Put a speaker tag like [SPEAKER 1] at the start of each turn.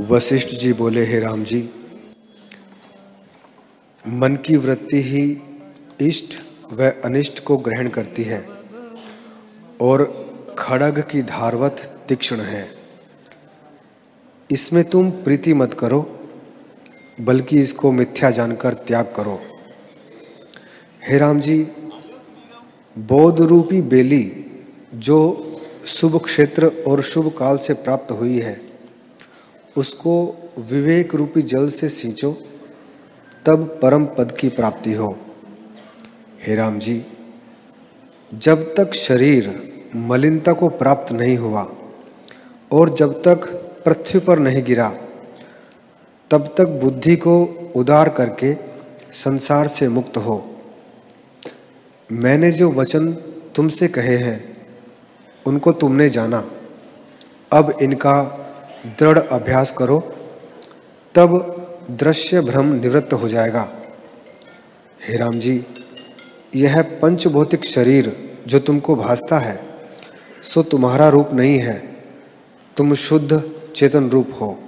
[SPEAKER 1] वशिष्ठ जी बोले, हे राम जी, मन की वृत्ति ही इष्ट व अनिष्ट को ग्रहण करती है और खड़ग की धारवत तीक्ष्ण है। इसमें तुम प्रीति मत करो, बल्कि इसको मिथ्या जानकर त्याग करो। हे राम जी बौद्ध रूपी बेली जो शुभ क्षेत्र और शुभ काल से प्राप्त हुई है उसको विवेक रूपी जल से सींचो, तब परम पद की प्राप्ति हो। हे राम जी, जब तक शरीर मलिनता को प्राप्त नहीं हुआ और जब तक पृथ्वी पर नहीं गिरा, तब तक बुद्धि को उदार करके संसार से मुक्त हो। मैंने जो वचन तुमसे कहे हैं, उनको तुमने जाना। अब इनका दृढ़ अभ्यास करो, तब दृश्य भ्रम निवृत्त हो जाएगा। हे राम जी यह पंचभौतिक शरीर जो तुमको भासता है, सो तुम्हारा रूप नहीं है। तुम शुद्ध चेतन रूप हो।